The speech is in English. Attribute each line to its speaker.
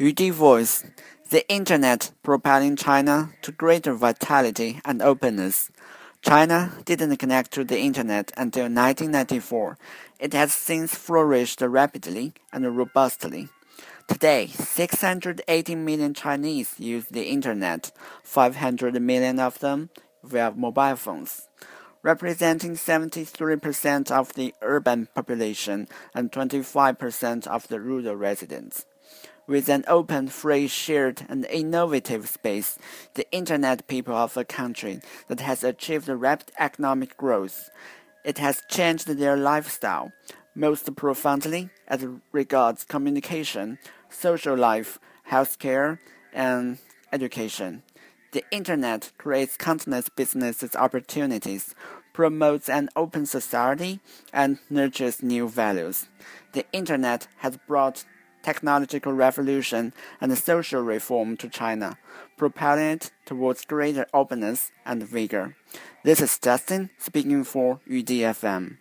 Speaker 1: Yudi Voice The Internet propelling China to greater vitality and openness. China didn't connect to the Internet until 1994. It has since flourished rapidly and robustly. Today, 680 million Chinese use the Internet, 500 million of them via mobile phones representing 73% of the urban population and 25% of the rural residents. With an open, free, shared, and innovative space, the Internet people of a country that has achieved rapid economic growth, it has changed their lifestyle, most profoundly as regards communication, social life, healthcare, and education. The Internet creates countless business opportunities, promotes an open society, and nurtures new values. The Internet has brought technological revolution and social reform to China, propelling it towards greater openness and vigor. This is Justin speaking for UDFM.